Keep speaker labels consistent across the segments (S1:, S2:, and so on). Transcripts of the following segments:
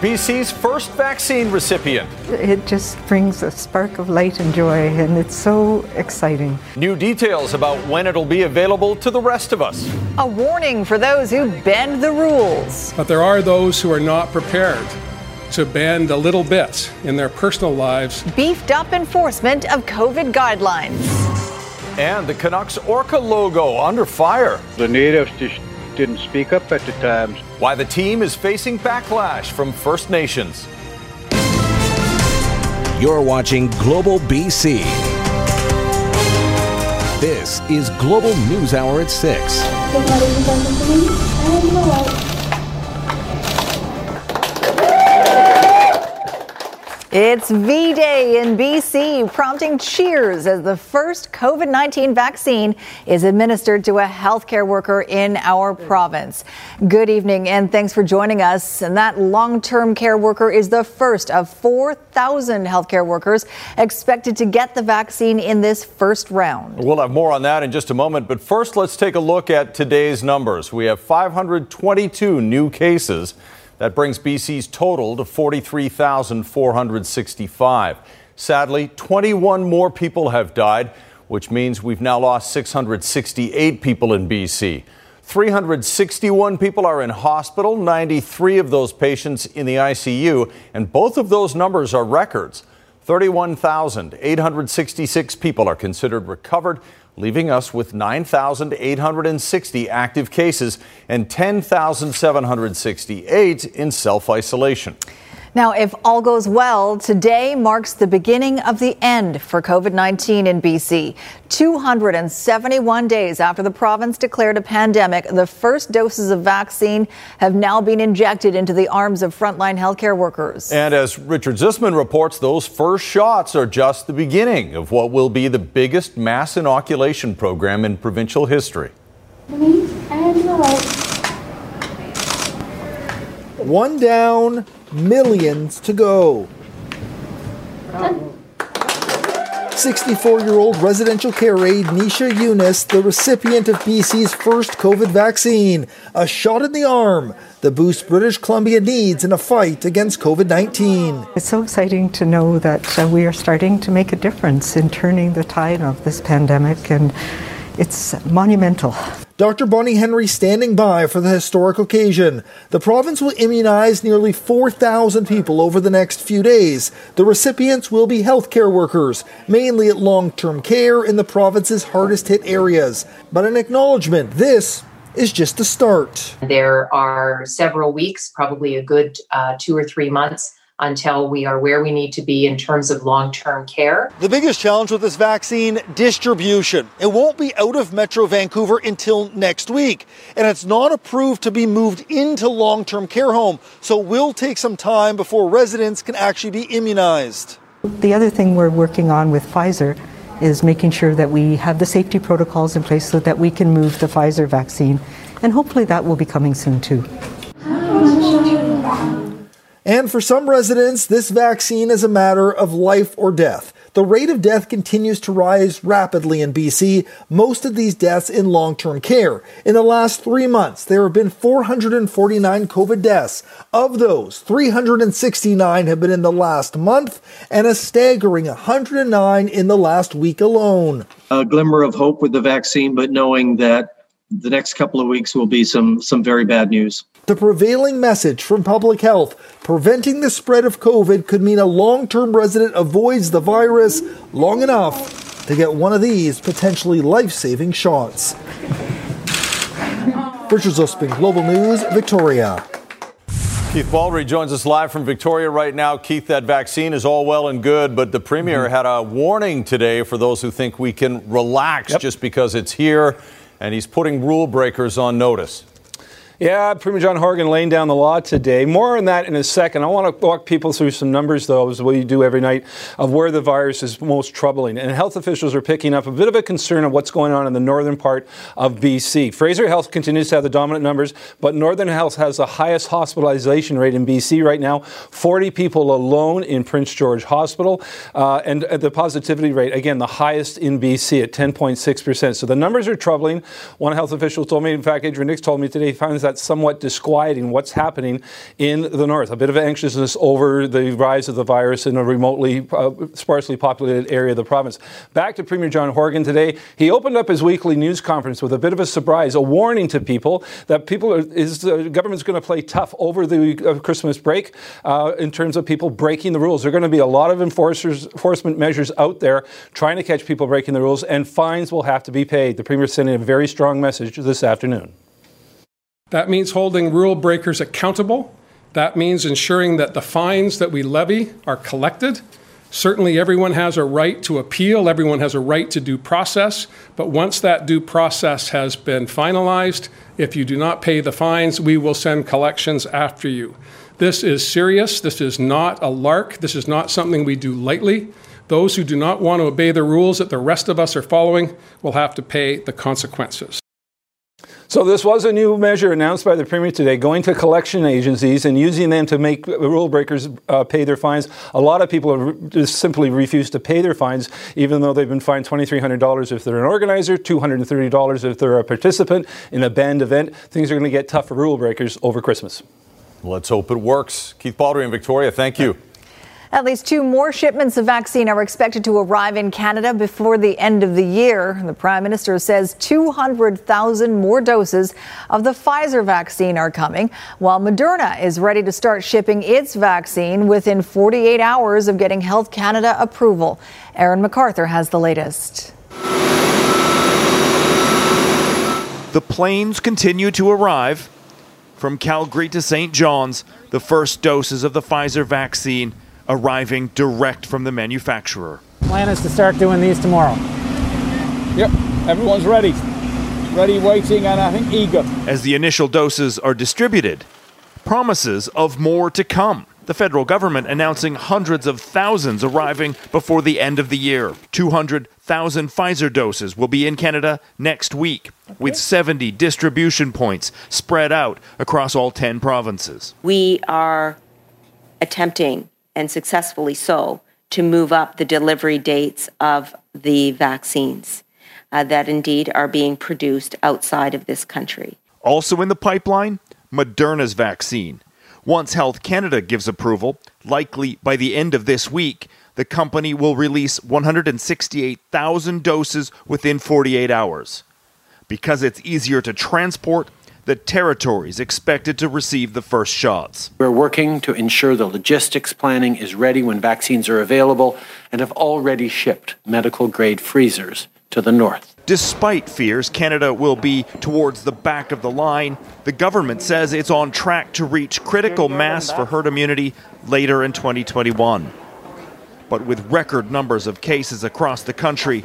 S1: BC's first vaccine recipient.
S2: It just brings a spark of light and joy, and it's so exciting.
S1: New details about when it'll be available to the rest of us.
S3: A warning for those who bend the rules.
S4: But there are those who are not prepared to bend a little bit in their personal lives.
S3: Beefed up enforcement of COVID guidelines.
S1: And the Canucks Orca logo under fire.
S5: The natives just didn't speak up at the times.
S1: Why the team is facing backlash from First Nations.
S6: You're watching Global BC. This is Global News Hour at 6.
S3: It's V Day in BC, prompting cheers as the first COVID 19 vaccine is administered to a healthcare worker in our province. Good evening and thanks for joining us. And that long term care worker is the first of 4,000 healthcare workers expected to get the vaccine in this first round.
S1: We'll have more on that in just a moment, but first let's take a look at today's numbers. We have 522 new cases. That brings BC's total to 43,465. Sadly, 21 more people have died, which means we've now lost 668 people in BC. 361 people are in hospital, 93 of those patients in the ICU, and both of those numbers are records. 31,866 people are considered recovered leaving us with 9,860 active cases and 10,768 in self isolation.
S3: Now, if all goes well, today marks the beginning of the end for COVID 19 in BC. 271 days after the province declared a pandemic, the first doses of vaccine have now been injected into the arms of frontline healthcare workers.
S1: And as Richard Zussman reports, those first shots are just the beginning of what will be the biggest mass inoculation program in provincial history.
S7: One down, millions to go. 64 year old residential care aide Nisha Yunus, the recipient of BC's first COVID vaccine, a shot in the arm, the boost British Columbia needs in a fight against COVID 19.
S2: It's so exciting to know that uh, we are starting to make a difference in turning the tide of this pandemic, and it's monumental.
S7: Dr. Bonnie Henry standing by for the historic occasion. The province will immunize nearly 4,000 people over the next few days. The recipients will be healthcare workers, mainly at long term care in the province's hardest hit areas. But an acknowledgement this is just the start.
S8: There are several weeks, probably a good uh, two or three months until we are where we need to be in terms of long term care.
S7: The biggest challenge with this vaccine distribution. It won't be out of Metro Vancouver until next week, and it's not approved to be moved into long term care home, so it will take some time before residents can actually be immunized.
S2: The other thing we're working on with Pfizer is making sure that we have the safety protocols in place so that we can move the Pfizer vaccine, and hopefully that will be coming soon too.
S7: And for some residents, this vaccine is a matter of life or death. The rate of death continues to rise rapidly in BC, most of these deaths in long term care. In the last three months, there have been 449 COVID deaths. Of those, 369 have been in the last month, and a staggering 109 in the last week alone.
S9: A glimmer of hope with the vaccine, but knowing that the next couple of weeks will be some, some very bad news.
S7: The prevailing message from public health preventing the spread of COVID could mean a long term resident avoids the virus long enough to get one of these potentially life saving shots. Richard Zussman, Global News, Victoria.
S1: Keith Baldry joins us live from Victoria right now. Keith, that vaccine is all well and good, but the Premier mm-hmm. had a warning today for those who think we can relax yep. just because it's here, and he's putting rule breakers on notice.
S10: Yeah, Premier John Horgan laying down the law today. More on that in a second. I want to walk people through some numbers, though, as we do every night, of where the virus is most troubling. And health officials are picking up a bit of a concern of what's going on in the northern part of BC. Fraser Health continues to have the dominant numbers, but Northern Health has the highest hospitalization rate in BC right now 40 people alone in Prince George Hospital. Uh, and the positivity rate, again, the highest in BC at 10.6%. So the numbers are troubling. One health official told me, in fact, Adrian Dix told me today, he finds that that's somewhat disquieting what's happening in the north. A bit of anxiousness over the rise of the virus in a remotely, uh, sparsely populated area of the province. Back to Premier John Horgan today. He opened up his weekly news conference with a bit of a surprise, a warning to people that people are, is the government's going to play tough over the uh, Christmas break uh, in terms of people breaking the rules. There are going to be a lot of enforcers, enforcement measures out there trying to catch people breaking the rules, and fines will have to be paid. The Premier sending a very strong message this afternoon.
S4: That means holding rule breakers accountable. That means ensuring that the fines that we levy are collected. Certainly, everyone has a right to appeal, everyone has a right to due process, but once that due process has been finalized, if you do not pay the fines, we will send collections after you. This is serious. This is not a lark. This is not something we do lightly. Those who do not want to obey the rules that the rest of us are following will have to pay the consequences.
S10: So this was a new measure announced by the Premier today, going to collection agencies and using them to make rule breakers uh, pay their fines. A lot of people have just simply refused to pay their fines, even though they've been fined $2,300 if they're an organizer, $230 if they're a participant in a banned event. Things are going to get tough for rule breakers over Christmas.
S1: Let's hope it works. Keith Baldry in Victoria, thank you.
S3: At least two more shipments of vaccine are expected to arrive in Canada before the end of the year. The Prime Minister says 200,000 more doses of the Pfizer vaccine are coming, while Moderna is ready to start shipping its vaccine within 48 hours of getting Health Canada approval. Aaron MacArthur has the latest.
S11: The planes continue to arrive. From Calgary to St. John's, the first doses of the Pfizer vaccine arriving direct from the manufacturer.
S12: Plan is to start doing these tomorrow.
S13: Yep, everyone's ready. Ready, waiting, and I think eager.
S11: As the initial doses are distributed, promises of more to come. The federal government announcing hundreds of thousands arriving before the end of the year. 200,000 Pfizer doses will be in Canada next week, okay. with 70 distribution points spread out across all 10 provinces.
S14: We are attempting and successfully so, to move up the delivery dates of the vaccines uh, that indeed are being produced outside of this country.
S11: Also in the pipeline, Moderna's vaccine. Once Health Canada gives approval, likely by the end of this week, the company will release 168,000 doses within 48 hours. Because it's easier to transport the territories expected to receive the first shots.
S15: We're working to ensure the logistics planning is ready when vaccines are available and have already shipped medical grade freezers to the north.
S11: Despite fears Canada will be towards the back of the line, the government says it's on track to reach critical mass for herd immunity later in 2021. But with record numbers of cases across the country,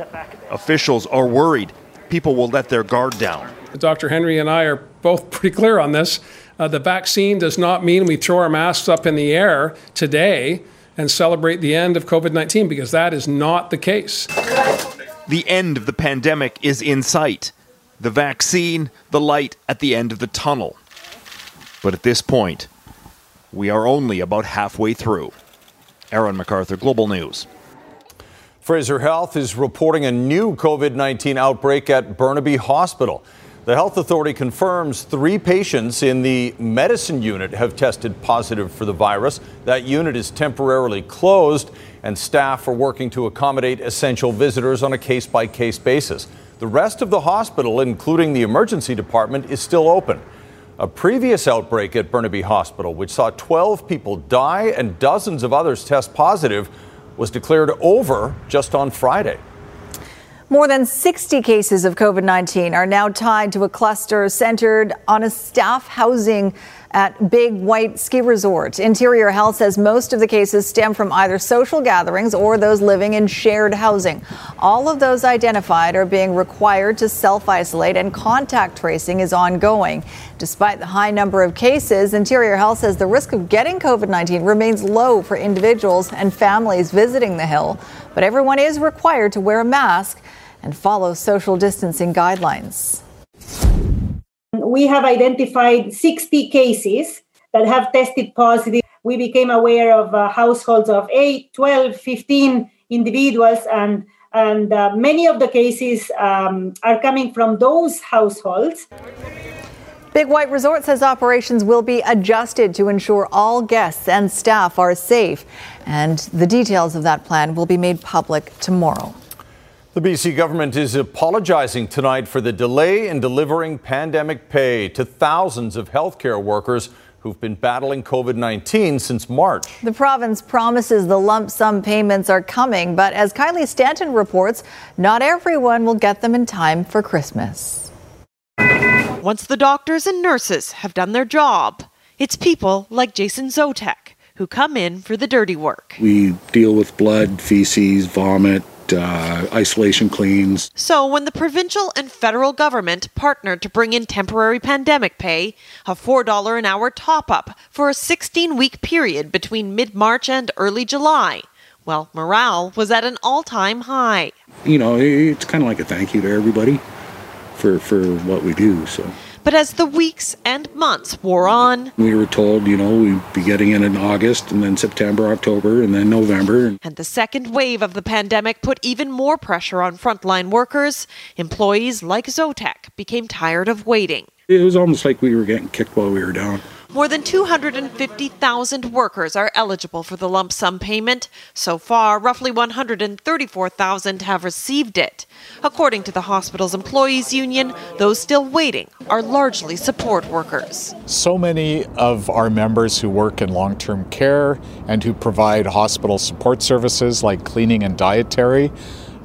S11: officials are worried people will let their guard down.
S4: Dr. Henry and I are both pretty clear on this. Uh, the vaccine does not mean we throw our masks up in the air today and celebrate the end of COVID 19 because that is not the case.
S11: The end of the pandemic is in sight. The vaccine, the light at the end of the tunnel. But at this point, we are only about halfway through. Aaron MacArthur, Global News.
S1: Fraser Health is reporting a new COVID 19 outbreak at Burnaby Hospital. The health authority confirms three patients in the medicine unit have tested positive for the virus. That unit is temporarily closed, and staff are working to accommodate essential visitors on a case by case basis. The rest of the hospital, including the emergency department, is still open. A previous outbreak at Burnaby Hospital, which saw 12 people die and dozens of others test positive, was declared over just on Friday.
S3: More than 60 cases of COVID 19 are now tied to a cluster centered on a staff housing at Big White Ski Resort. Interior Health says most of the cases stem from either social gatherings or those living in shared housing. All of those identified are being required to self isolate, and contact tracing is ongoing. Despite the high number of cases, Interior Health says the risk of getting COVID 19 remains low for individuals and families visiting the Hill, but everyone is required to wear a mask and follow social distancing guidelines
S16: we have identified 60 cases that have tested positive. We became aware of uh, households of 8, 12, 15 individuals, and, and uh, many of the cases um, are coming from those households.
S3: Big White Resort says operations will be adjusted to ensure all guests and staff are safe. And the details of that plan will be made public tomorrow.
S1: The BC government is apologizing tonight for the delay in delivering pandemic pay to thousands of healthcare workers who've been battling COVID 19 since March.
S3: The province promises the lump sum payments are coming, but as Kylie Stanton reports, not everyone will get them in time for Christmas.
S17: Once the doctors and nurses have done their job, it's people like Jason Zotek who come in for the dirty work.
S18: We deal with blood, feces, vomit, uh, isolation cleans.
S17: So, when the provincial and federal government partnered to bring in temporary pandemic pay, a $4 an hour top up for a 16 week period between mid March and early July, well, morale was at an all time high.
S18: You know, it's kind of like a thank you to everybody for, for what we do. So.
S17: But as the weeks and months wore on,
S18: we were told, you know, we'd be getting in in August and then September, October, and then November.
S17: And the second wave of the pandemic put even more pressure on frontline workers. Employees like Zotek became tired of waiting.
S18: It was almost like we were getting kicked while we were down.
S17: More than 250,000 workers are eligible for the lump sum payment. So far, roughly 134,000 have received it. According to the hospital's employees union, those still waiting are largely support workers.
S19: So many of our members who work in long term care and who provide hospital support services like cleaning and dietary,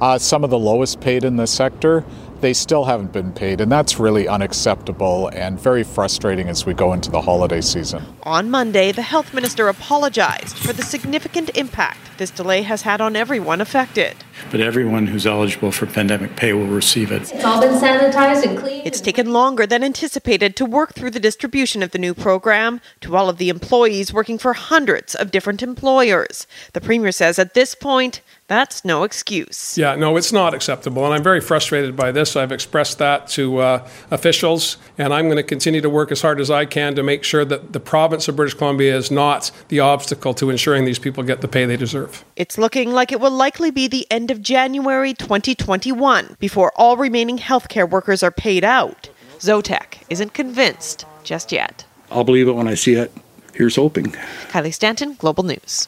S19: uh, some of the lowest paid in the sector, they still haven't been paid, and that's really unacceptable and very frustrating as we go into the holiday season.
S17: On Monday, the health minister apologized for the significant impact this delay has had on everyone affected.
S20: But everyone who's eligible for pandemic pay will receive it.
S21: It's all been sanitized and cleaned.
S17: It's taken longer than anticipated to work through the distribution of the new program to all of the employees working for hundreds of different employers. The premier says at this point, that's no excuse.
S4: Yeah, no, it's not acceptable. And I'm very frustrated by this. I've expressed that to uh, officials, and I'm going to continue to work as hard as I can to make sure that the province of British Columbia is not the obstacle to ensuring these people get the pay they deserve.
S17: It's looking like it will likely be the end of January 2021 before all remaining healthcare workers are paid out. Zotek isn't convinced just yet.
S18: I'll believe it when I see it. Here's hoping.
S17: Kylie Stanton, Global News.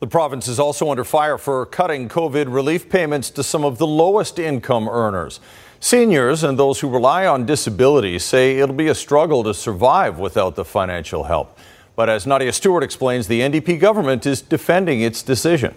S1: The province is also under fire for cutting COVID relief payments to some of the lowest income earners. Seniors and those who rely on disability say it'll be a struggle to survive without the financial help. But as Nadia Stewart explains, the NDP government is defending its decision.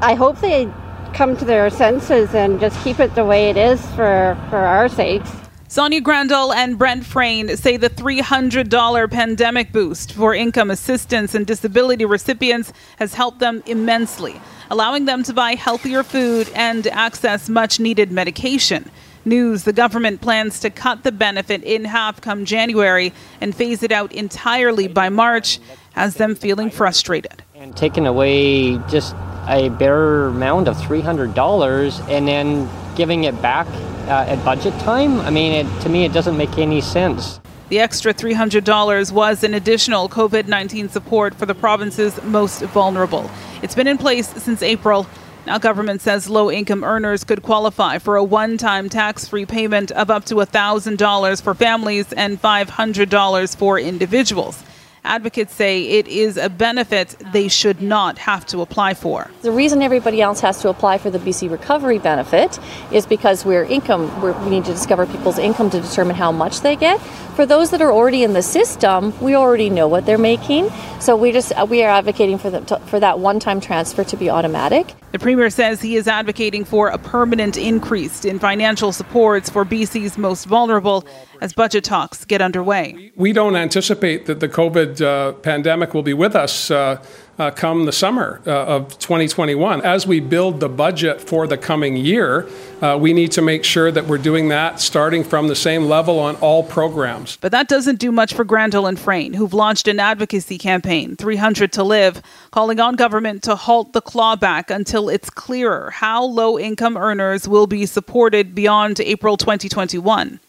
S22: I hope they come to their senses and just keep it the way it is for, for our sakes.
S23: Sonia Grandal and Brent Frayne say the $300 pandemic boost for income assistance and disability recipients has helped them immensely, allowing them to buy healthier food and access much needed medication. News the government plans to cut the benefit in half come January and phase it out entirely by March, has them feeling frustrated.
S24: And taking away just a bare amount of $300 and then giving it back uh, at budget time, I mean, it, to me, it doesn't make any sense.
S23: The extra $300 was an additional COVID 19 support for the province's most vulnerable. It's been in place since April. Now, government says low income earners could qualify for a one time tax free payment of up to $1,000 for families and $500 for individuals. Advocates say it is a benefit they should not have to apply for.
S25: The reason everybody else has to apply for the BC recovery benefit is because we're income, we're, we need to discover people's income to determine how much they get. For those that are already in the system, we already know what they're making. So we just uh, we are advocating for the, for that one-time transfer to be automatic.
S23: The Premier says he is advocating for a permanent increase in financial supports for BC's most vulnerable as budget talks get underway.
S4: We don't anticipate that the COVID uh, pandemic will be with us uh, uh, come the summer uh, of 2021. As we build the budget for the coming year, uh, we need to make sure that we're doing that starting from the same level on all programs.
S23: But that doesn't do much for Granville and Frayne, who've launched an advocacy campaign, 300 to Live, calling on government to halt the clawback until it's clearer how low income earners will be supported beyond April 2021.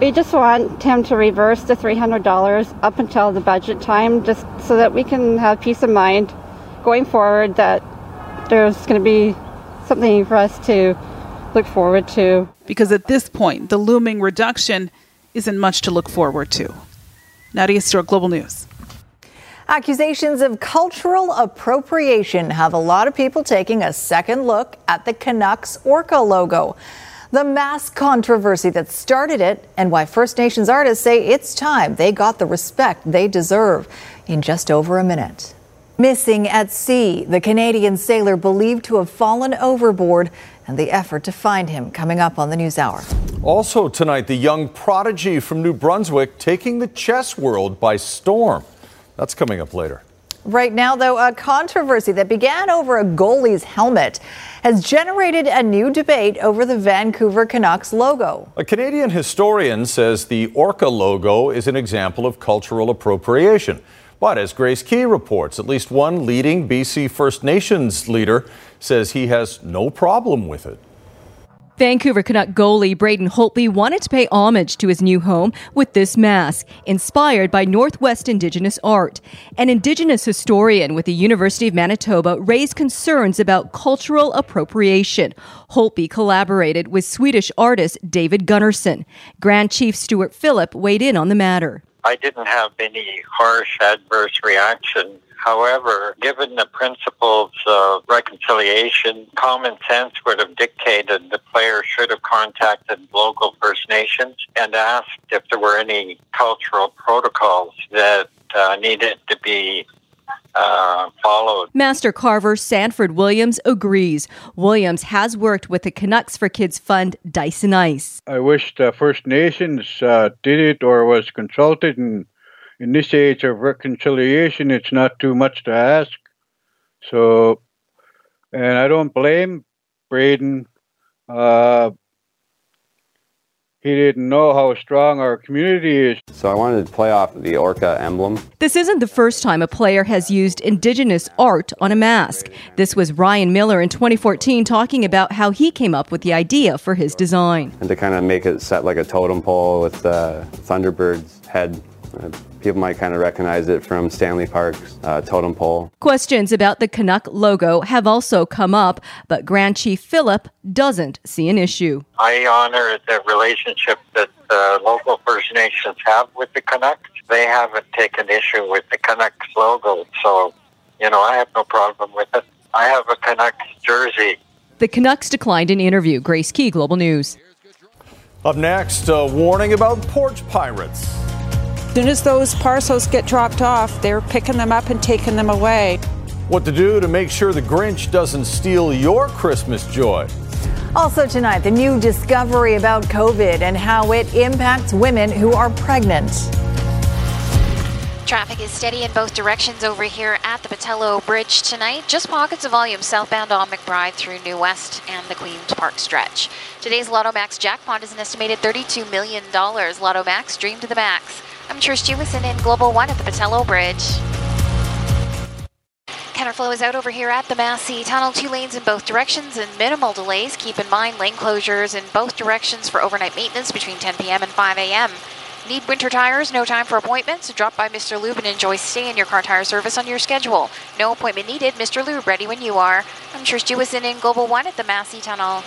S22: We just want him to reverse the $300 up until the budget time, just so that we can have peace of mind going forward that there's going to be something for us to look forward to.
S23: Because at this point, the looming reduction isn't much to look forward to. Nadia Stewart, Global News.
S3: Accusations of cultural appropriation have a lot of people taking a second look at the Canucks Orca logo the mask controversy that started it, and why First Nations artists say it's time they got the respect they deserve in just over a minute. Missing at sea, the Canadian sailor believed to have fallen overboard, and the effort to find him coming up on the News Hour.
S1: Also tonight, the young prodigy from New Brunswick taking the chess world by storm. That's coming up later.
S3: Right now, though, a controversy that began over a goalie's helmet has generated a new debate over the Vancouver Canucks logo.
S1: A Canadian historian says the Orca logo is an example of cultural appropriation. But as Grace Ke reports, at least one leading BC First Nations leader says he has no problem with it.
S26: Vancouver Canuck goalie Braden Holtby wanted to pay homage to his new home with this mask, inspired by Northwest Indigenous art. An Indigenous historian with the University of Manitoba raised concerns about cultural appropriation. Holtby collaborated with Swedish artist David Gunnarsson. Grand Chief Stewart Phillip weighed in on the matter.
S27: I didn't have any harsh adverse reaction However, given the principles of reconciliation, common sense would have dictated the player should have contacted local First Nations and asked if there were any cultural protocols that uh, needed to be uh, followed.
S26: Master carver Sanford Williams agrees. Williams has worked with the Canucks for Kids Fund Dyson Ice.
S28: I wish the First Nations uh, did it or was consulted and in this age of reconciliation, it's not too much to ask. So, and I don't blame Braden. Uh, he didn't know how strong our community is.
S29: So I wanted to play off the Orca emblem.
S26: This isn't the first time a player has used Indigenous art on a mask. This was Ryan Miller in 2014 talking about how he came up with the idea for his design.
S29: And to kind of make it set like a totem pole with the Thunderbird's head uh, people might kind of recognize it from Stanley Park's uh, totem pole.
S26: Questions about the Canuck logo have also come up, but Grand Chief Phillip doesn't see an issue.
S27: I honor the relationship that the local First Nations have with the Canucks. They haven't taken issue with the Canucks logo, so, you know, I have no problem with it. I have a Canucks jersey.
S26: The Canucks declined an interview. Grace Ke, Global News.
S1: Up next, a warning about porch pirates.
S30: As soon as those parcels get dropped off, they're picking them up and taking them away.
S1: What to do to make sure the Grinch doesn't steal your Christmas joy.
S3: Also, tonight, the new discovery about COVID and how it impacts women who are pregnant.
S31: Traffic is steady in both directions over here at the Pattullo Bridge tonight. Just pockets of volume southbound on McBride through New West and the Queen's Park stretch. Today's Lotto Max jackpot is an estimated $32 million. Lotto Max, dream to the max. I'm Trish Jewison in Global One at the Pattullo Bridge. Counterflow is out over here at the Massey Tunnel, two lanes in both directions and minimal delays. Keep in mind lane closures in both directions for overnight maintenance between 10 p.m. and 5 a.m. Need winter tires? No time for appointments? Drop by Mr. Lube and enjoy stay in your car tire service on your schedule. No appointment needed. Mr. Lube, ready when you are. I'm Trish Jewison in Global One at the Massey Tunnel.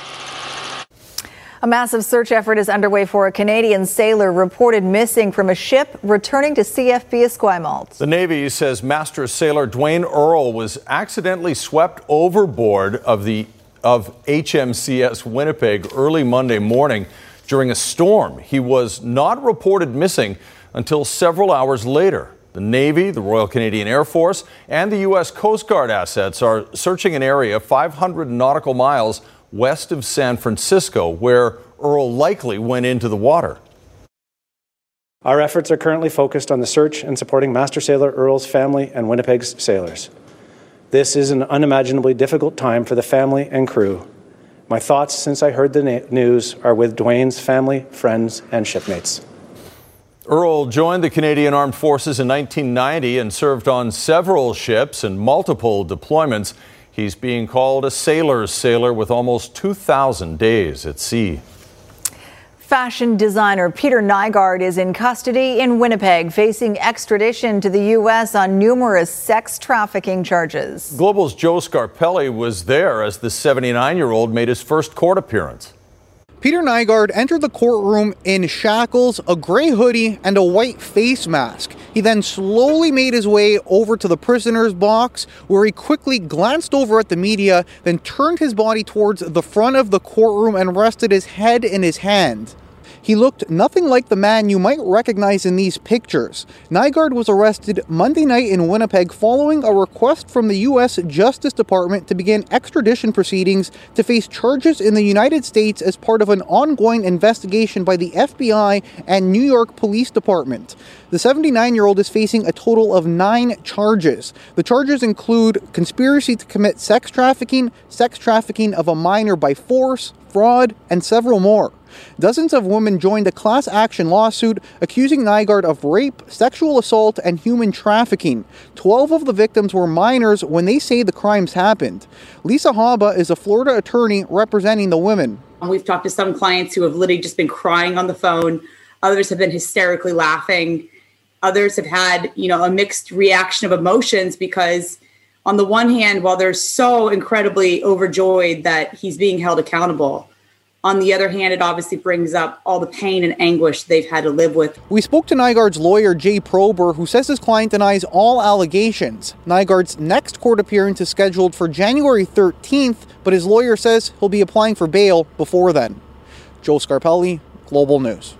S3: A massive search effort is underway for a Canadian sailor reported missing from a ship returning to CFB Esquimalt.
S1: The Navy says Master Sailor Duane Earle was accidentally swept overboard of the of HMCS Winnipeg early Monday morning during a storm. He was not reported missing until several hours later. The Navy, the Royal Canadian Air Force, and the U.S. Coast Guard assets are searching an area 500 nautical miles west of San Francisco where Earle likely went into the water.
S32: Our efforts are currently focused on the search and supporting Master Sailor Earle's family and Winnipeg's sailors. This is an unimaginably difficult time for the family and crew. My thoughts since I heard the na- news are with Duane's family, friends, and shipmates.
S1: Earle joined the Canadian Armed Forces in 1990 and served on several ships and multiple deployments. He's being called a sailor's sailor with almost 2,000 days at sea.
S3: Fashion designer Peter Nygard is in custody in Winnipeg, facing extradition to the U.S. on numerous sex trafficking charges.
S1: Global's Joe Scarpelli was there as the 79 year old made his first court appearance.
S33: Peter Nygard entered the courtroom in shackles, a gray hoodie, and a white face mask. He then slowly made his way over to the prisoner's box, where he quickly glanced over at the media, then turned his body towards the front of the courtroom and rested his head in his hand. He looked nothing like the man you might recognize in these pictures. Nygard was arrested Monday night in Winnipeg following a request from the U.S. Justice Department to begin extradition proceedings to face charges in the United States as part of an ongoing investigation by the FBI and New York Police Department. The 79 year old is facing a total of nine charges. The charges include conspiracy to commit sex trafficking, sex trafficking of a minor by force, fraud, and several more. Dozens of women joined a class action lawsuit accusing Nygard of rape, sexual assault, and human trafficking. Twelve of the victims were minors when they say the crimes happened. Lisa Haba is a Florida attorney representing the women.
S34: We've talked to some clients who have literally just been crying on the phone. Others have been hysterically laughing. Others have had, you know, a mixed reaction of emotions because on the one hand, while they're so incredibly overjoyed that he's being held accountable, on the other hand, it obviously brings up all the pain and anguish they've had to live with.
S33: We spoke to Nygard's lawyer, Jay Prober, who says his client denies all allegations. Nygard's next court appearance is scheduled for January 13th, but his lawyer says he'll be applying for bail before then. Joe Scarpelli, Global News.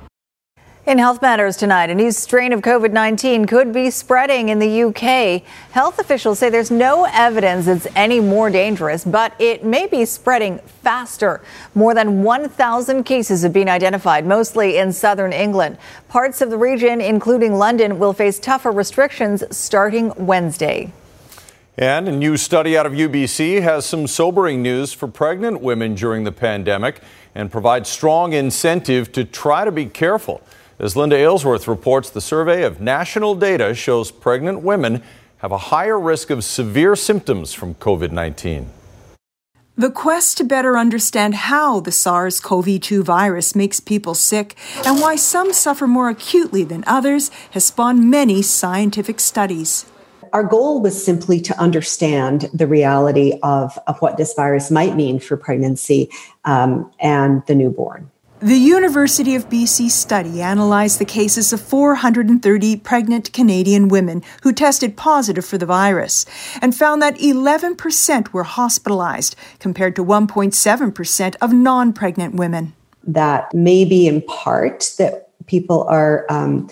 S3: In Health Matters tonight, a new strain of COVID 19 could be spreading in the UK. Health officials say there's no evidence it's any more dangerous, but it may be spreading faster. More than 1,000 cases have been identified, mostly in southern England. Parts of the region, including London, will face tougher restrictions starting Wednesday.
S1: And a new study out of UBC has some sobering news for pregnant women during the pandemic and provides strong incentive to try to be careful. As Linda Aylesworth reports, the survey of national data shows pregnant women have a higher risk of severe symptoms from COVID 19.
S35: The quest to better understand how the SARS CoV 2 virus makes people sick and why some suffer more acutely than others has spawned many scientific studies.
S36: Our goal was simply to understand the reality of, of what this virus might mean for pregnancy um, and the newborn.
S35: The University of BC study analyzed the cases of 430 pregnant Canadian women who tested positive for the virus and found that 11% were hospitalized compared to 1.7% of non pregnant women.
S36: That may be in part that people are um,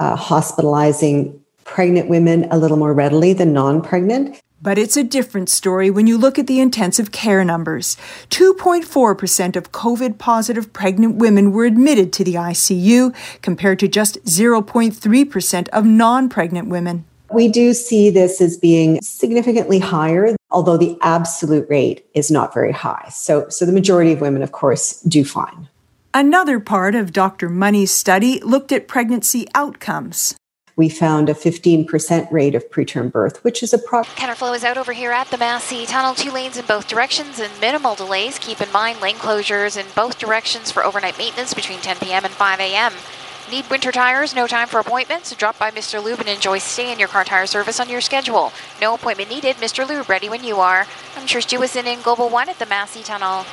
S36: uh, hospitalizing pregnant women a little more readily than non pregnant.
S35: But it's a different story when you look at the intensive care numbers. 2.4% of COVID positive pregnant women were admitted to the ICU, compared to just 0.3% of non pregnant women.
S36: We do see this as being significantly higher, although the absolute rate is not very high. So, so the majority of women, of course, do fine.
S35: Another part of Dr. Money's study looked at pregnancy outcomes
S36: we found a 15% rate of preterm birth, which is a pro.
S31: Counterflow is out over here at the Massey Tunnel, two lanes in both directions and minimal delays. Keep in mind lane closures in both directions for overnight maintenance between 10 p.m. and 5 a.m. Need winter tires? No time for appointments? Drop by Mr. Lube and enjoy stay in your car tire service on your schedule. No appointment needed. Mr. Lube, ready when you are. I'm sure Trish Jewison in Global One at the Massey Tunnel.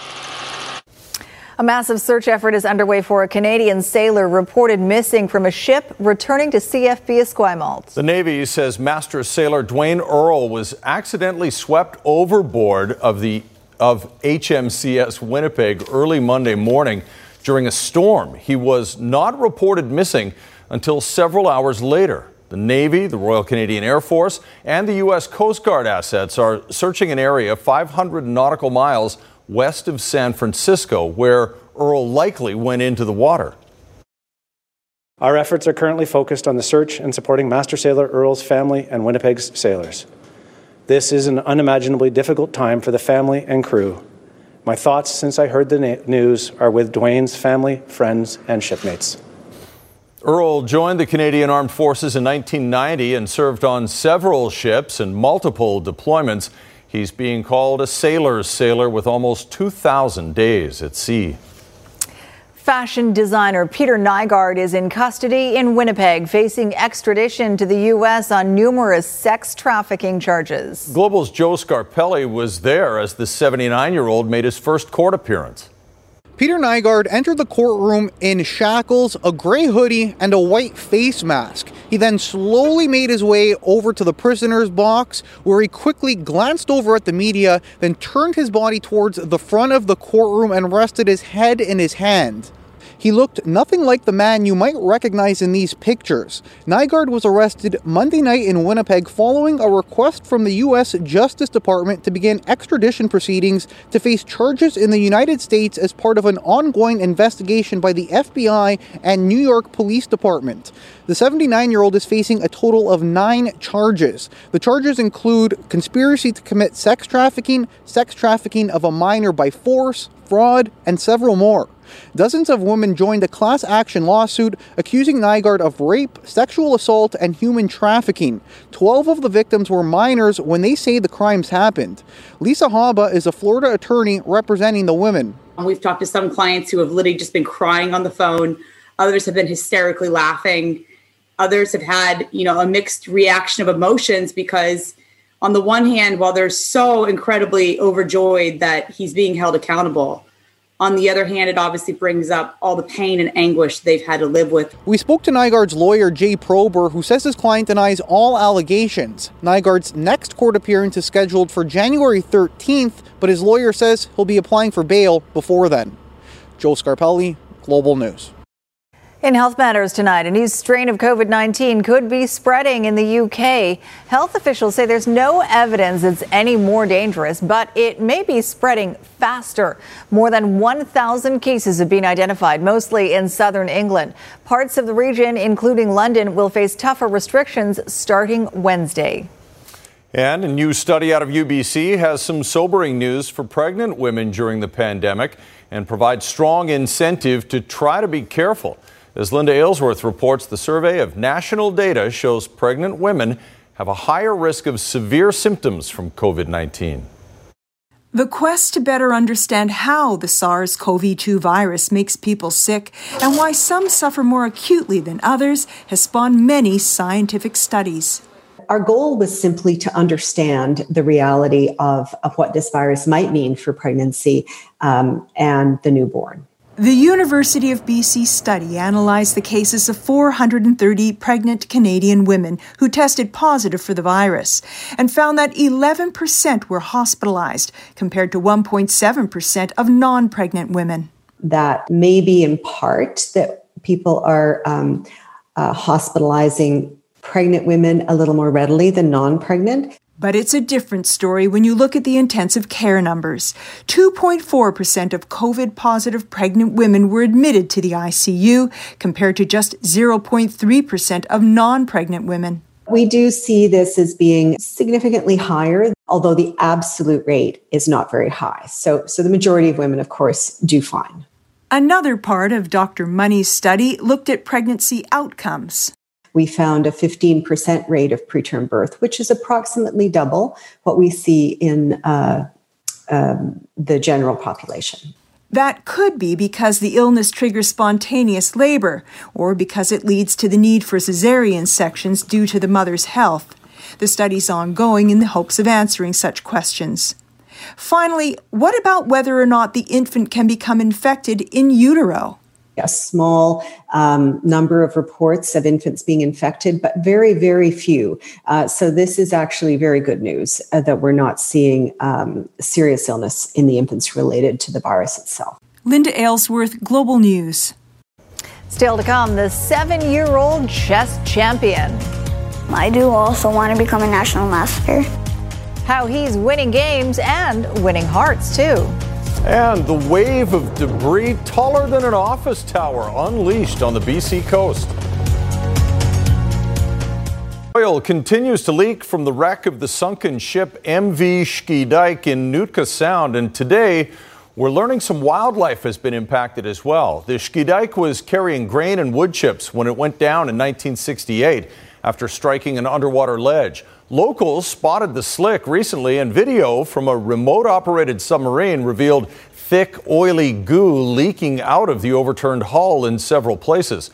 S3: A massive search effort is underway for a Canadian sailor reported missing from a ship returning to CFB Esquimalt.
S1: The Navy says Master Sailor Duane Earle was accidentally swept overboard of the of HMCS Winnipeg early Monday morning during a storm. He was not reported missing until several hours later. The Navy, the Royal Canadian Air Force, and the U.S. Coast Guard assets are searching an area 500 nautical miles west of San Francisco where Earle likely went into the water.
S32: Our efforts are currently focused on the search and supporting Master Sailor Earle's family and Winnipeg's sailors. This is an unimaginably difficult time for the family and crew. My thoughts since I heard the na- news are with Duane's family, friends, and shipmates.
S1: Earle joined the Canadian Armed Forces in 1990 and served on several ships and multiple deployments. He's being called a sailor's sailor with almost 2,000 days at sea.
S3: Fashion designer Peter Nygard is in custody in Winnipeg, facing extradition to the U.S. on numerous sex trafficking charges.
S1: Global's Joe Scarpelli was there as the 79 year old made his first court appearance.
S33: Peter Nygard entered the courtroom in shackles, a gray hoodie, and a white face mask. He then slowly made his way over to the prisoner's box, where he quickly glanced over at the media, then turned his body towards the front of the courtroom and rested his head in his hand. He looked nothing like the man you might recognize in these pictures. Nygard was arrested Monday night in Winnipeg following a request from the U.S. Justice Department to begin extradition proceedings to face charges in the United States as part of an ongoing investigation by the FBI and New York Police Department. The 79 year old is facing a total of nine charges. The charges include conspiracy to commit sex trafficking, sex trafficking of a minor by force, fraud, and several more. Dozens of women joined a class action lawsuit accusing Nygard of rape, sexual assault, and human trafficking. Twelve of the victims were minors when they say the crimes happened. Lisa Haba is a Florida attorney representing the women.
S34: We've talked to some clients who have literally just been crying on the phone. Others have been hysterically laughing. Others have had, you know, a mixed reaction of emotions because on the one hand, while they're so incredibly overjoyed that he's being held accountable, on the other hand, it obviously brings up all the pain and anguish they've had to live with.
S33: We spoke to Nygard's lawyer, Jay Prober, who says his client denies all allegations. Nygard's next court appearance is scheduled for January 13th, but his lawyer says he'll be applying for bail before then. Joe Scarpelli, Global News.
S3: In Health Matters tonight, a new strain of COVID 19 could be spreading in the UK. Health officials say there's no evidence it's any more dangerous, but it may be spreading faster. More than 1,000 cases have been identified, mostly in southern England. Parts of the region, including London, will face tougher restrictions starting Wednesday.
S1: And a new study out of UBC has some sobering news for pregnant women during the pandemic and provides strong incentive to try to be careful. As Linda Aylesworth reports, the survey of national data shows pregnant women have a higher risk of severe symptoms from COVID 19.
S35: The quest to better understand how the SARS CoV 2 virus makes people sick and why some suffer more acutely than others has spawned many scientific studies.
S36: Our goal was simply to understand the reality of, of what this virus might mean for pregnancy um, and the newborn.
S35: The University of BC study analyzed the cases of 430 pregnant Canadian women who tested positive for the virus and found that 11% were hospitalized compared to 1.7% of non pregnant women.
S36: That may be in part that people are um, uh, hospitalizing pregnant women a little more readily than non pregnant.
S35: But it's a different story when you look at the intensive care numbers. 2.4% of COVID positive pregnant women were admitted to the ICU, compared to just 0.3% of non pregnant women.
S36: We do see this as being significantly higher, although the absolute rate is not very high. So, so the majority of women, of course, do fine.
S35: Another part of Dr. Money's study looked at pregnancy outcomes
S36: we found a 15% rate of preterm birth, which is approximately double what we see in uh, um, the general population.
S35: That could be because the illness triggers spontaneous labor, or because it leads to the need for cesarean sections due to the mother's health. The study's ongoing in the hopes of answering such questions. Finally, what about whether or not the infant can become infected in utero?
S36: A small um, number of reports of infants being infected, but very, very few. Uh, so, this is actually very good news uh, that we're not seeing um, serious illness in the infants related to the virus itself.
S35: Linda Aylesworth, Global News.
S3: Still to come, the seven year old chess champion.
S37: I do also want to become a national master.
S3: How he's winning games and winning hearts, too.
S1: And the wave of debris taller than an office tower unleashed on the BC coast. Oil continues to leak from the wreck of the sunken ship MV Schiedyk in Nootka Sound, and today we're learning some wildlife has been impacted as well. The Schiedyk was carrying grain and wood chips when it went down in 1968 after striking an underwater ledge. Locals spotted the slick recently, and video from a remote operated submarine revealed thick, oily goo leaking out of the overturned hull in several places.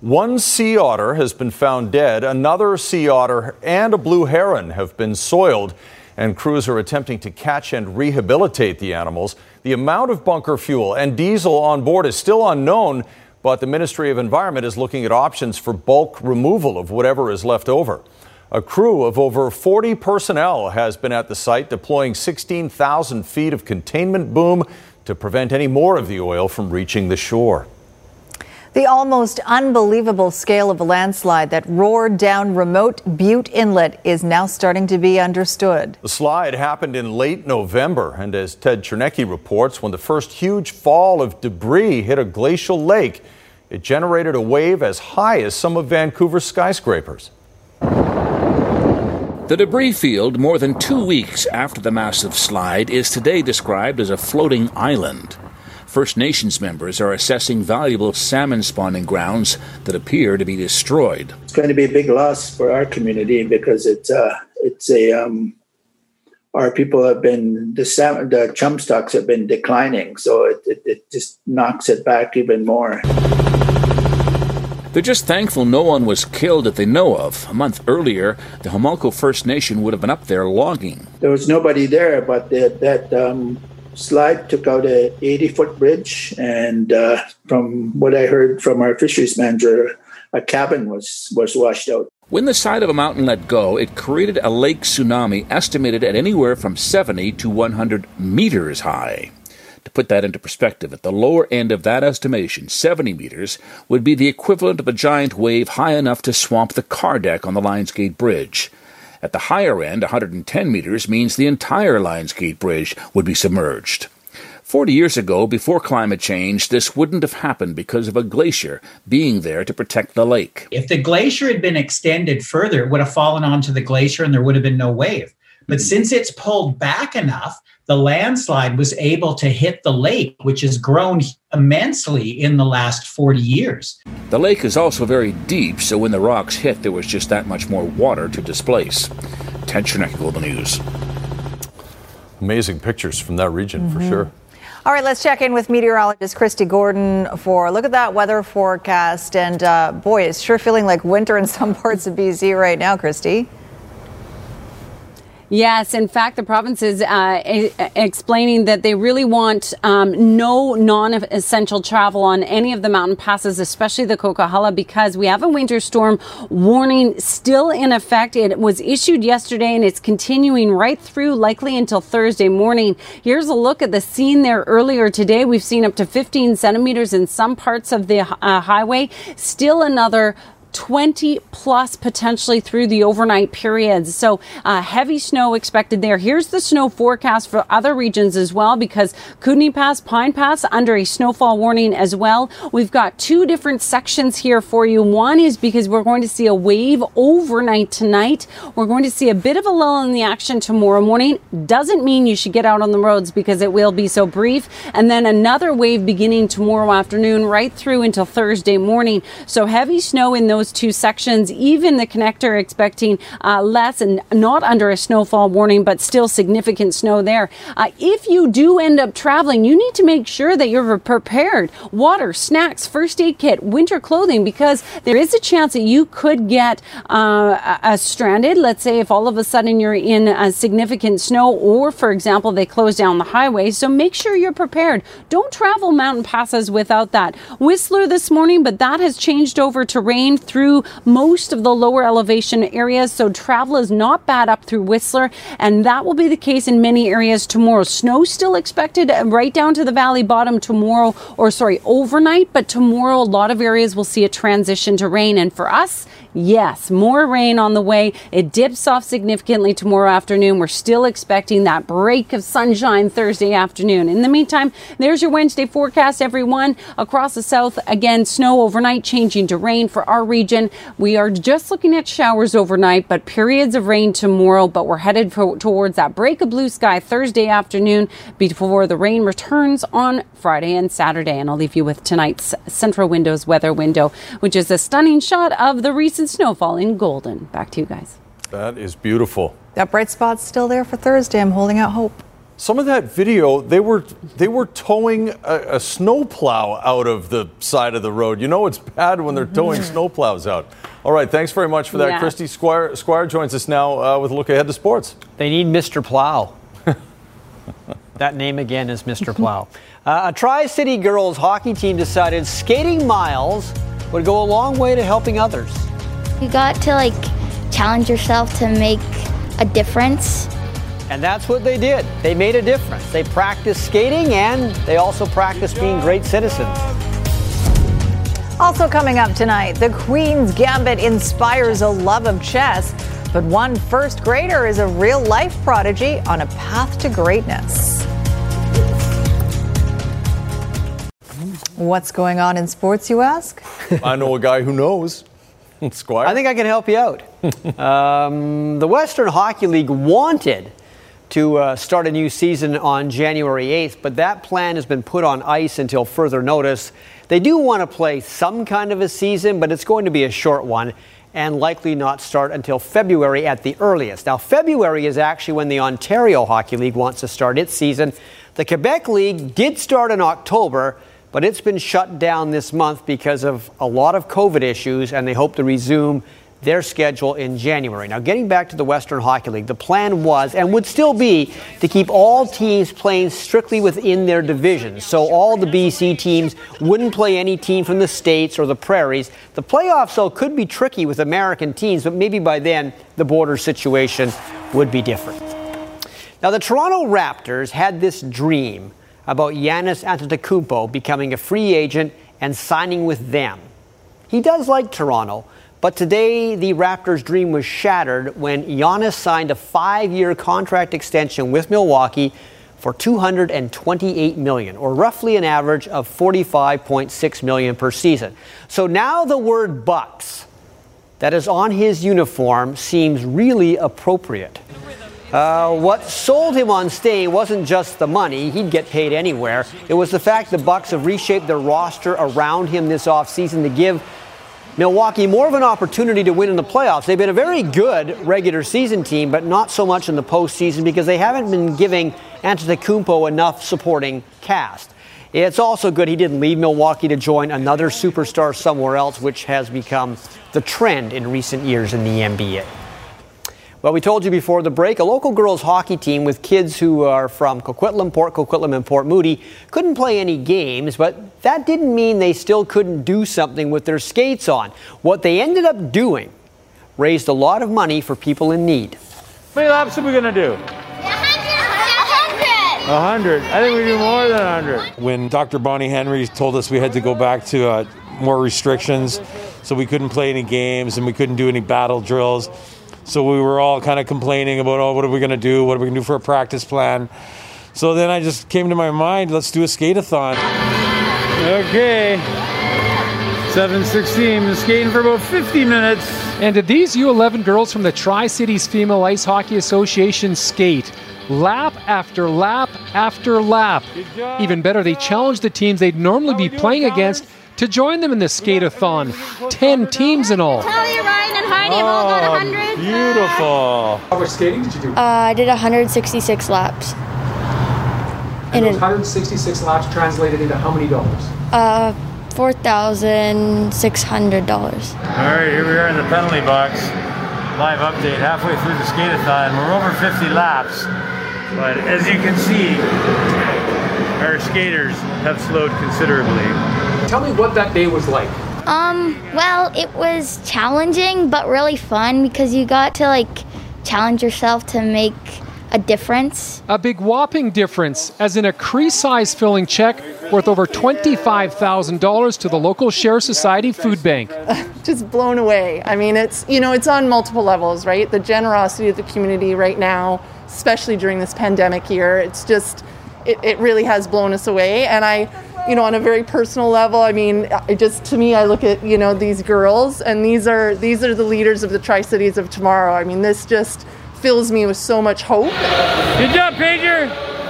S1: One sea otter has been found dead, another sea otter and a blue heron have been soiled, and crews are attempting to catch and rehabilitate the animals. The amount of bunker fuel and diesel on board is still unknown, but the Ministry of Environment is looking at options for bulk removal of whatever is left over. A crew of over 40 personnel has been at the site deploying 16,000 feet of containment boom to prevent any more of the oil from reaching the shore.
S3: The almost unbelievable scale of a landslide that roared down remote Bute Inlet is now starting to be understood.
S1: The slide happened in late November, and as Ted Chernecki reports, when the first huge fall of debris hit a glacial lake, it generated a wave as high as some of Vancouver's skyscrapers.
S38: The debris field, more than two weeks after the massive slide, is today described as a floating island. First Nations members are assessing valuable salmon spawning grounds that appear to be destroyed.
S39: It's going to be a big loss for our community because it's uh, it's a um, our people have been the salmon the chum stocks have been declining, so it, it, it just knocks it back even more.
S38: They're just thankful no one was killed that they know of. A month earlier, the Homalco First Nation would have been up there logging.
S39: There was nobody there, but the, that um, slide took out a 80 foot bridge and uh, from what i heard from our fisheries manager a cabin was was washed out
S38: when the side of a mountain let go, it created a lake tsunami estimated at anywhere from 70 to 100 meters high. To put that into perspective, at the lower end of that estimation, 70 meters would be the equivalent of a giant wave high enough to swamp the car deck on the Lionsgate Bridge. At the higher end, 110 meters means the entire Lionsgate Bridge would be submerged. Forty years ago, before climate change, this wouldn't have happened because of a glacier being there to protect the lake.
S40: If the glacier had been extended further, it would have fallen onto the glacier and there would have been no wave. But mm-hmm. since it's pulled back enough, the landslide was able to hit the lake, which has grown immensely in the last 40 years.
S38: The lake is also very deep, so when the rocks hit, there was just that much more water to displace. Ted Chernecki, Global News.
S1: Amazing pictures from that region mm-hmm. for sure.
S3: All right, let's check in with meteorologist Kristi Gordon for a look at that weather forecast. And uh, boy, it's sure feeling like winter in some parts of BC right now, Kristi.
S41: Yes, in fact, the province is uh, explaining that they really want um, no non-essential travel on any of the mountain passes, especially the Coquihalla, because we have a winter storm warning still in effect. It was issued yesterday and it's continuing right through, likely until Thursday morning. Here's a look at the scene there earlier today. We've seen up to 15 centimeters in some parts of the uh, highway. Still another 20 plus potentially through the overnight periods. So uh, heavy snow expected there. Here's the snow forecast for other regions as well because Kootenay Pass, Pine Pass under a snowfall warning as well. We've got two different sections here for you. One is because we're going to see a wave overnight tonight. We're going to see a bit of a lull in the action tomorrow morning. Doesn't mean you should get out on the roads because it will be so brief. And then another wave beginning tomorrow afternoon right through until Thursday morning. So heavy snow in those those two sections. Even the connector expecting uh, less and not under a snowfall warning, but still significant snow there. Uh, if you do end up traveling, you need to make sure that you're prepared. Water, snacks, first aid kit, winter clothing, because there is a chance that you could get uh, stranded. Let's say if all of a sudden you're in a significant snow, or for example, they close down the highway. So make sure you're prepared. Don't travel mountain passes without that. Whistler this morning, but that has changed over to rain through most of the lower elevation areas. So travel is not bad up through Whistler, and that will be the case in many areas tomorrow. Snow still expected uh, right down to the valley bottom tomorrow, or sorry, overnight, but tomorrow a lot of areas will see a transition to rain. And for us, Yes, more rain on the way. It dips off significantly tomorrow afternoon. We're still expecting that break of sunshine Thursday afternoon. In the meantime, there's your Wednesday forecast, everyone. Across the south, again, snow overnight changing to rain for our region. We are just looking at showers overnight, but periods of rain tomorrow. But we're headed for, towards that break of blue sky Thursday afternoon before the rain returns on Friday and Saturday. And I'll leave you with tonight's Centra Windows weather window, which is a stunning shot of the recent snowfall in Golden. Back to you guys.
S1: That is beautiful.
S3: That bright spot's still there for Thursday. I'm holding out hope.
S1: Some of that video, they were they were towing a, a snowplow out of the side of the road. You know it's bad when they're towing snowplows out. All right, thanks very much for that.
S42: Yeah.
S1: Kristi Squire, Squire joins us now uh, with a look ahead to sports.
S42: They need Mr. Plow. that name again is Mr. Plow. Uh, a Tri City girls hockey team decided skating miles would go a long way to helping others.
S43: You got to like challenge yourself to make a difference.
S42: And that's what they did. They made a difference. They practiced skating and they also practiced being great citizens.
S3: Also coming up tonight, the Queen's Gambit inspires a love of chess, but one first grader is a real life prodigy on a path to greatness. What's going on in sports, you ask?
S1: I know a guy who knows. Squire.
S42: I think I can help you out. um, the Western Hockey League wanted to uh, start a new season on January 8th, but that plan has been put on ice until further notice. They do want to play some kind of a season, but it's going to be a short one and likely not start until February at the earliest. Now, February is actually when the Ontario Hockey League wants to start its season. The Quebec League did start in October, but it's been shut down this month because of a lot of COVID issues, and they hope to resume their schedule in January. Now, getting back to the Western Hockey League, the plan was and would still be to keep all teams playing strictly within their divisions. So all the BC teams wouldn't play any team from the States or the Prairies. The playoffs, though, could be tricky with American teams, but maybe by then the border situation would be different. Now, the Toronto Raptors had this dream about Giannis Antetokounmpo becoming a free agent and signing with them. He does like Toronto, but today the Raptors' dream was shattered when Giannis signed a five-year contract extension with Milwaukee for 228 million, or roughly an average of 45.6 million per season. So now the word "bucks" that is on his uniform seems really appropriate. Uh, what sold him on staying wasn't just the money, he'd get paid anywhere. It was the fact the Bucks have reshaped their roster around him this offseason to give Milwaukee more of an opportunity to win in the playoffs. They've been a very good regular season team, but not so much in the postseason because they haven't been giving Antetokounmpo enough supporting cast. It's also good he didn't leave Milwaukee to join another superstar somewhere else, which has become the trend in recent years in the NBA. Well, we told you before the break, a local girls hockey team with kids who are from Coquitlam, Port Coquitlam, and Port Moody couldn't play any games, but that didn't mean they still couldn't do something with their skates on. What they ended up doing raised a lot of money for people in need.
S44: How many laps are we going to do? A hundred. I think we do more than a hundred.
S45: When Dr. Bonnie Henry told us we had to go back to uh, more restrictions, so we couldn't play any games and we couldn't do any battle drills. So we were all kind of complaining about, oh, what are we going to do? What are we going to do for a practice plan? So then I just came to my mind, let's do a skate-a-thon.
S44: Okay. 716, been skating for about 50 minutes.
S46: And did these U11 girls from the Tri Cities Female Ice Hockey Association skate lap after lap after lap? Even better, they challenged the teams they'd normally be playing against to join them in the skate-a-thon. Ten teams in all.
S47: Talia, Ryan, and Heidi have all got 100.
S45: Beautiful.
S46: How much skating did you do?
S47: Uh, I did 166 laps.
S46: And
S47: And
S46: those
S47: it-
S46: 166 laps translated into how many dollars?
S47: Uh, $4,600.
S44: All right, here we are in the penalty box. Live update halfway through the skate-a-thon. We're over 50 laps. But as you can see, our skaters have slowed considerably.
S46: Tell me what that day was like.
S47: Um, well, it was challenging, but really fun because you got to like challenge yourself to make a difference.
S46: A big whopping difference, as in a crease size filling check worth over $25,000 to the local Share Society Food Bank.
S48: Just blown away. I mean, it's, you know, it's on multiple levels, right? The generosity of the community right now, especially during this pandemic year, it's just, it, it really has blown us away. And I, you know, on a very personal level, I mean, it just to me, I look at, you know, these girls and these are, these are the leaders of the Tri-Cities of tomorrow. I mean, this just fills me with so much hope.
S44: Good job, Pager!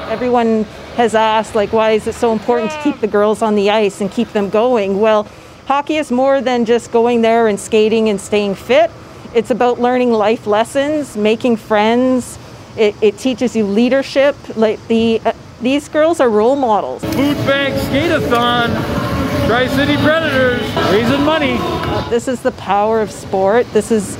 S49: Everyone has asked, like, why is it so important to keep the girls on the ice and keep them going? Well, hockey is more than just going there and skating and staying fit. It's about learning life lessons, making friends. It, it teaches you leadership. Like the uh, these girls are role models.
S44: Food Bank Skateathon, Tri City Predators, raising money.
S49: This is the power of sport. This is,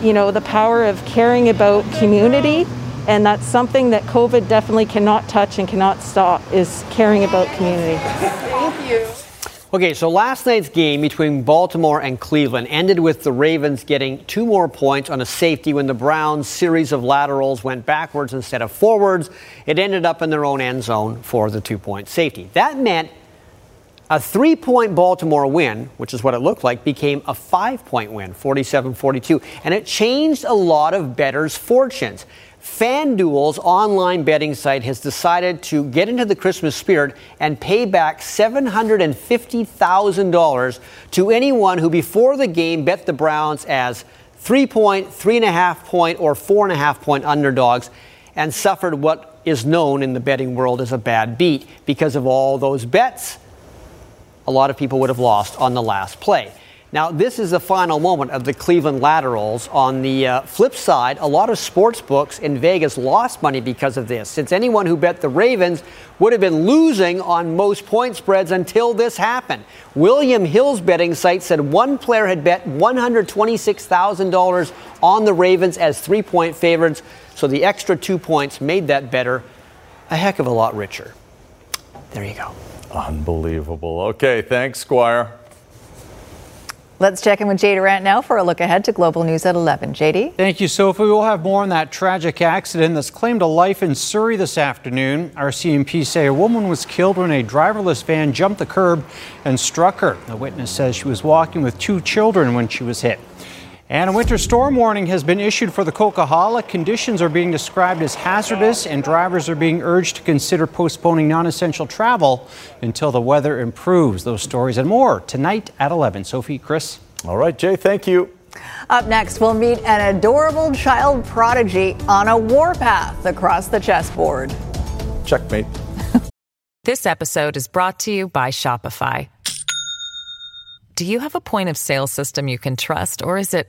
S49: you know, the power of caring about community. And that's something that COVID definitely cannot touch and cannot stop is caring about community.
S48: Thank you.
S42: Okay, so last night's game between Baltimore and Cleveland ended with the Ravens getting two more points on a safety when the Browns' series of laterals went backwards instead of forwards. It ended up in their own end zone for the two point safety. That meant a three point Baltimore win, which is what it looked like, became a five point win, 47 42. And it changed a lot of bettors' fortunes. FanDuel's online betting site has decided to get into the Christmas spirit and pay back $750,000 to anyone who, before the game, bet the Browns as three point, three and a half point, or four and a half point underdogs and suffered what is known in the betting world as a bad beat because of all those bets. A lot of people would have lost on the last play. Now, this is the final moment of the Cleveland Laterals. On the uh, flip side, a lot of sports books in Vegas lost money because of this, since anyone who bet the Ravens would have been losing on most point spreads until this happened. William Hill's betting site said one player had bet $126,000 on the Ravens as three point favorites, so the extra two points made that better a heck of a lot richer. There you go.
S1: Unbelievable. Okay, thanks, Squire.
S3: Let's check in with Jay Durant now for a look ahead to Global News at 11. JD?
S37: Thank you, Sophie. We'll have more on that tragic accident that's claimed a life in Surrey this afternoon. RCMP say a woman was killed when a driverless van jumped the curb and struck her. The witness says she was walking with two children when she was hit. And a winter storm warning has been issued for the Coquihalla. Conditions are being described as hazardous, and drivers are being urged to consider postponing non essential travel until the weather improves. Those stories and more tonight at 11. Sophie, Chris.
S1: All right, Jay, thank you.
S3: Up next, we'll meet an adorable child prodigy on a warpath across the chessboard.
S1: Checkmate.
S50: This episode is brought to you by Shopify. Do you have a point of sale system you can trust, or is it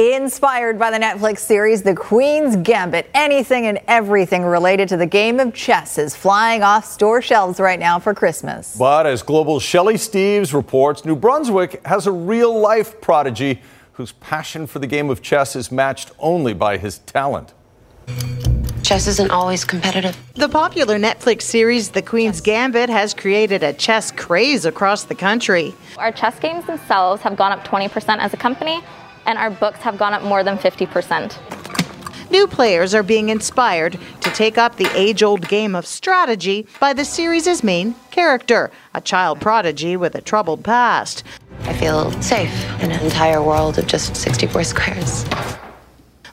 S3: Inspired by the Netflix series The Queen's Gambit, anything and everything related to the game of chess is flying off store shelves right now for Christmas.
S1: But as Global Shelley Steeves reports, New Brunswick has a real life prodigy whose passion for the game of chess is matched only by his talent.
S51: Chess isn't always competitive.
S38: The popular Netflix series The Queen's Gambit has created a chess craze across the country.
S52: Our chess games themselves have gone up 20% as a company, and our books have gone up more than 50%.
S38: New players are being inspired to take up the age old game of strategy by the series' main character, a child prodigy with a troubled past.
S51: I feel safe in an entire world of just 64 squares.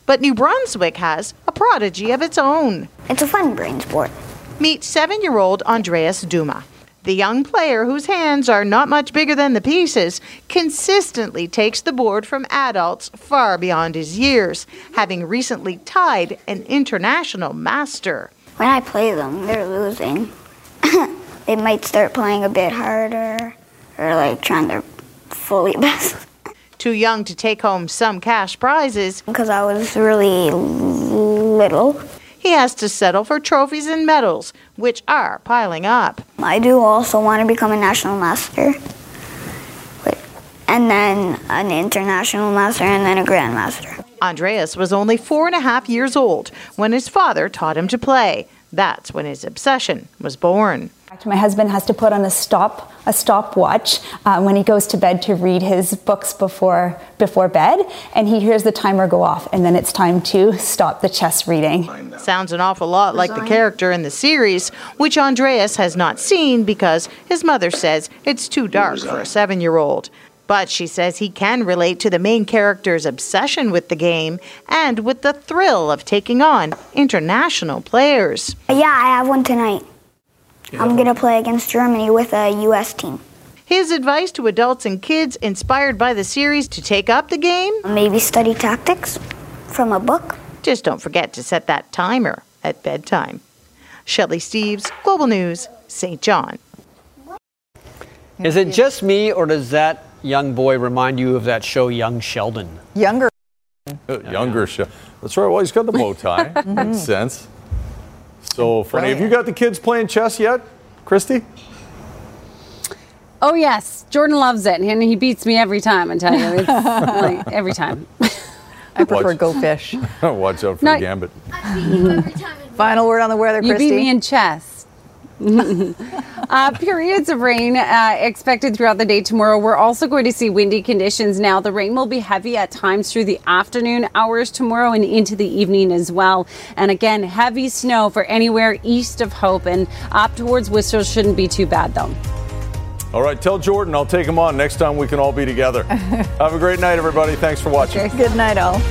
S38: But New Brunswick has a prodigy of its own.
S47: It's a fun brain sport.
S38: Meet seven year old Andreas Duma. The young player, whose hands are not much bigger than the pieces, consistently takes the board from adults far beyond his years, having recently tied an international master.
S47: When I play them, they're losing. they might start playing a bit harder or like trying to
S37: fully best.
S38: Too young to take home some cash prizes.
S37: Because I was really little.
S38: He has to settle for trophies and medals, which are piling up.
S37: I do also want to become a national master. And then an international master and then a grandmaster.
S38: Andreas was only four and a half years old when his father taught him to play. That's when his obsession was born.
S53: My husband has to put on a stop a stopwatch uh, when he goes to bed to read his books before before bed, and he hears the timer go off, and then it's time to stop the chess reading.
S38: Sounds an awful lot like the character in the series, which Andreas has not seen because his mother says it's too dark for a seven-year-old. But she says he can relate to the main character's obsession with the game and with the thrill of taking on international players.
S37: Yeah, I have one tonight. I'm going to play against Germany with a U.S. team.
S38: His advice to adults and kids inspired by the series to take up the game?
S37: Maybe study tactics from a book.
S38: Just don't forget to set that timer at bedtime. Shelley Steeves, Global News, Saint John.
S42: Is it just me, or does that young boy remind you of that show, Young Sheldon?
S3: Younger.
S1: Uh, younger show. That's right. Well, he's got the bow tie. Makes sense. So funny. Have you got the kids playing chess yet, Kristi?
S41: Oh yes, Jordan loves it, and he beats me every time. I tell you, it's like every time.
S3: I prefer
S1: Watch-
S3: go fish.
S1: Watch out for
S41: No.
S1: the gambit.
S3: Final word on the weather,
S41: You
S3: Kristi.
S41: beat me in chess. uh, periods of rain uh, expected throughout the day tomorrow. We're also going to see windy conditions now. The rain will be heavy at times through the afternoon hours tomorrow and into the evening as well. And again, heavy snow for anywhere east of Hope and up towards Whistler shouldn't be too bad though.
S1: All right, tell Jordan I'll take him on next time we can all be together. Have a great night, everybody. Thanks for watching.
S3: Good night, all.